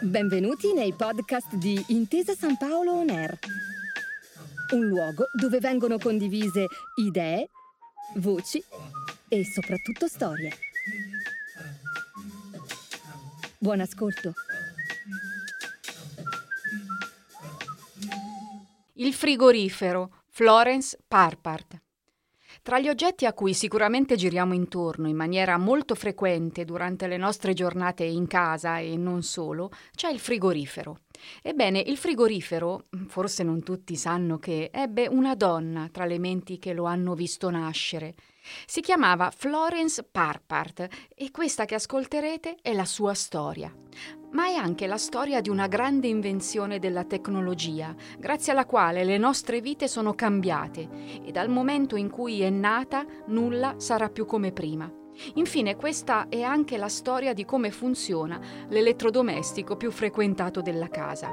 Benvenuti nei podcast di Intesa San Paolo On Air, un luogo dove vengono condivise idee, voci e soprattutto storie. Buon ascolto. Il frigorifero, Florence Parpart. Tra gli oggetti a cui sicuramente giriamo intorno in maniera molto frequente durante le nostre giornate in casa e non solo, c'è il frigorifero. Ebbene, il frigorifero, forse non tutti sanno che, ebbe una donna tra le menti che lo hanno visto nascere. Si chiamava Florence Parpart e questa che ascolterete è la sua storia ma è anche la storia di una grande invenzione della tecnologia, grazie alla quale le nostre vite sono cambiate e dal momento in cui è nata nulla sarà più come prima. Infine questa è anche la storia di come funziona l'elettrodomestico più frequentato della casa.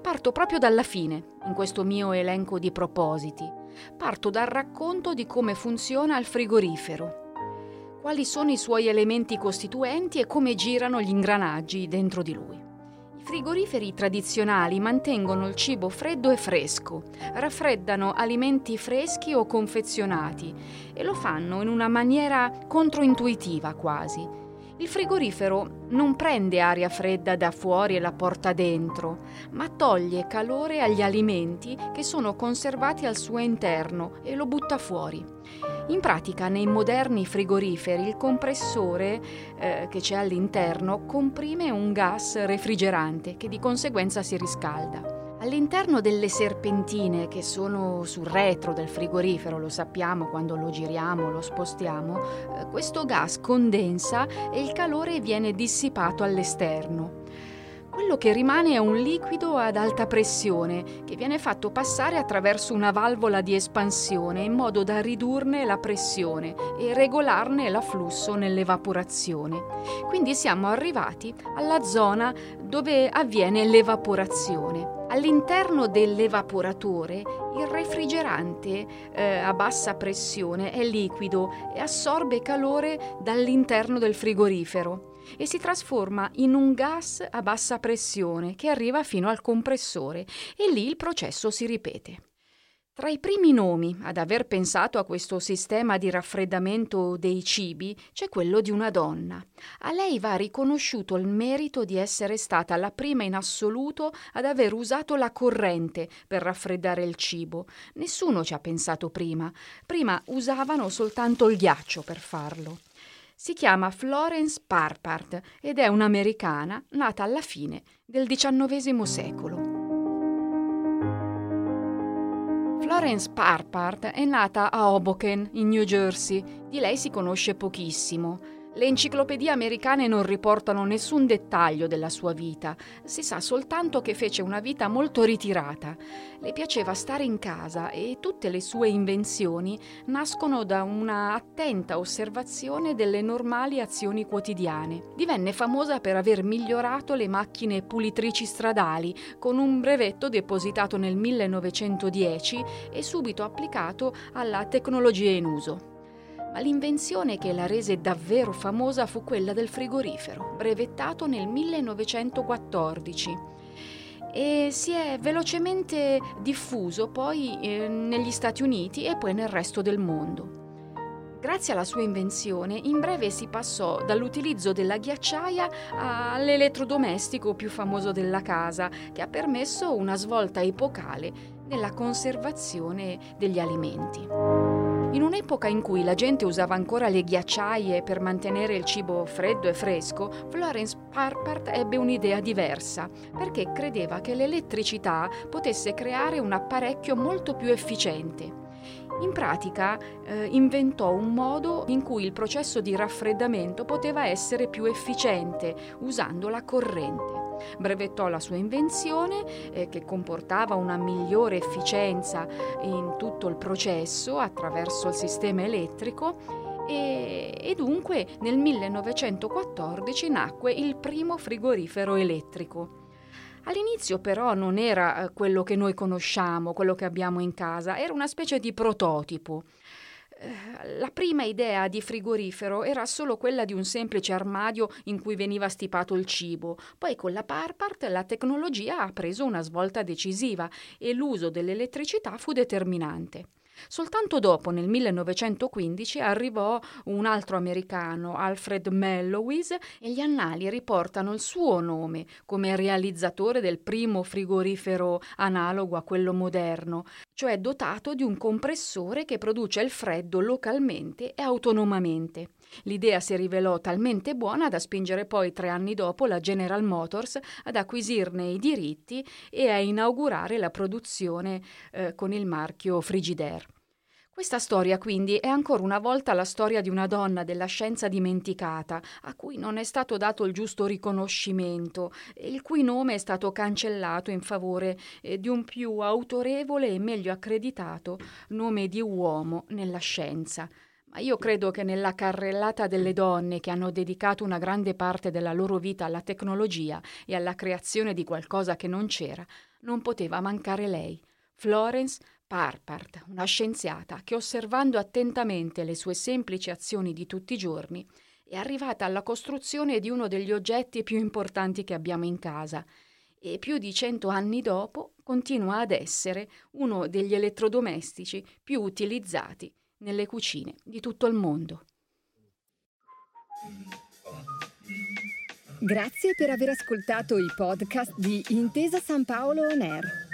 Parto proprio dalla fine, in questo mio elenco di propositi. Parto dal racconto di come funziona il frigorifero, quali sono i suoi elementi costituenti e come girano gli ingranaggi dentro di lui. I frigoriferi tradizionali mantengono il cibo freddo e fresco, raffreddano alimenti freschi o confezionati e lo fanno in una maniera controintuitiva quasi. Il frigorifero non prende aria fredda da fuori e la porta dentro, ma toglie calore agli alimenti che sono conservati al suo interno e lo butta fuori. In pratica nei moderni frigoriferi il compressore eh, che c'è all'interno comprime un gas refrigerante che di conseguenza si riscalda. All'interno delle serpentine che sono sul retro del frigorifero, lo sappiamo quando lo giriamo, lo spostiamo, eh, questo gas condensa e il calore viene dissipato all'esterno. Quello che rimane è un liquido ad alta pressione che viene fatto passare attraverso una valvola di espansione in modo da ridurne la pressione e regolarne l'afflusso nell'evaporazione. Quindi siamo arrivati alla zona dove avviene l'evaporazione. All'interno dell'evaporatore il refrigerante eh, a bassa pressione è liquido e assorbe calore dall'interno del frigorifero e si trasforma in un gas a bassa pressione che arriva fino al compressore e lì il processo si ripete. Tra i primi nomi ad aver pensato a questo sistema di raffreddamento dei cibi c'è quello di una donna. A lei va riconosciuto il merito di essere stata la prima in assoluto ad aver usato la corrente per raffreddare il cibo. Nessuno ci ha pensato prima. Prima usavano soltanto il ghiaccio per farlo. Si chiama Florence Parpart ed è un'americana nata alla fine del XIX secolo. Florence Parpart è nata a Hoboken, in New Jersey. Di lei si conosce pochissimo. Le enciclopedie americane non riportano nessun dettaglio della sua vita, si sa soltanto che fece una vita molto ritirata. Le piaceva stare in casa e tutte le sue invenzioni nascono da una attenta osservazione delle normali azioni quotidiane. Divenne famosa per aver migliorato le macchine pulitrici stradali con un brevetto depositato nel 1910 e subito applicato alla tecnologia in uso ma l'invenzione che la rese davvero famosa fu quella del frigorifero, brevettato nel 1914 e si è velocemente diffuso poi eh, negli Stati Uniti e poi nel resto del mondo. Grazie alla sua invenzione, in breve si passò dall'utilizzo della ghiacciaia all'elettrodomestico più famoso della casa, che ha permesso una svolta epocale nella conservazione degli alimenti. Un'epoca in cui la gente usava ancora le ghiacciaie per mantenere il cibo freddo e fresco, Florence Parpart ebbe un'idea diversa, perché credeva che l'elettricità potesse creare un apparecchio molto più efficiente. In pratica eh, inventò un modo in cui il processo di raffreddamento poteva essere più efficiente usando la corrente. Brevettò la sua invenzione eh, che comportava una migliore efficienza in tutto il processo attraverso il sistema elettrico e, e, dunque nel 1914 nacque il primo frigorifero elettrico. All'inizio però non era eh, quello che noi conosciamo, quello che abbiamo in casa, era una specie di prototipo. Eh, la prima idea di frigorifero era solo quella di un semplice armadio in cui veniva stipato il cibo. Poi con la Parpart la tecnologia ha preso una svolta decisiva e l'uso dell'elettricità fu determinante. Soltanto dopo, nel 1915, arrivò un altro americano, Alfred Mellowis, e gli annali riportano il suo nome come realizzatore del primo frigorifero analogo a quello moderno, cioè dotato di un compressore che produce il freddo localmente e autonomamente. L'idea si rivelò talmente buona da spingere poi tre anni dopo la General Motors ad acquisirne i diritti e a inaugurare la produzione eh, con il marchio Frigidaire. Questa storia quindi è ancora una volta la storia di una donna della scienza dimenticata, a cui non è stato dato il giusto riconoscimento e il cui nome è stato cancellato in favore eh, di un più autorevole e meglio accreditato nome di uomo nella scienza. Ma io credo che nella carrellata delle donne che hanno dedicato una grande parte della loro vita alla tecnologia e alla creazione di qualcosa che non c'era, non poteva mancare lei, Florence Parpart, una scienziata che osservando attentamente le sue semplici azioni di tutti i giorni è arrivata alla costruzione di uno degli oggetti più importanti che abbiamo in casa e più di cento anni dopo continua ad essere uno degli elettrodomestici più utilizzati nelle cucine di tutto il mondo. Grazie per aver ascoltato i podcast di Intesa San Paolo On Air.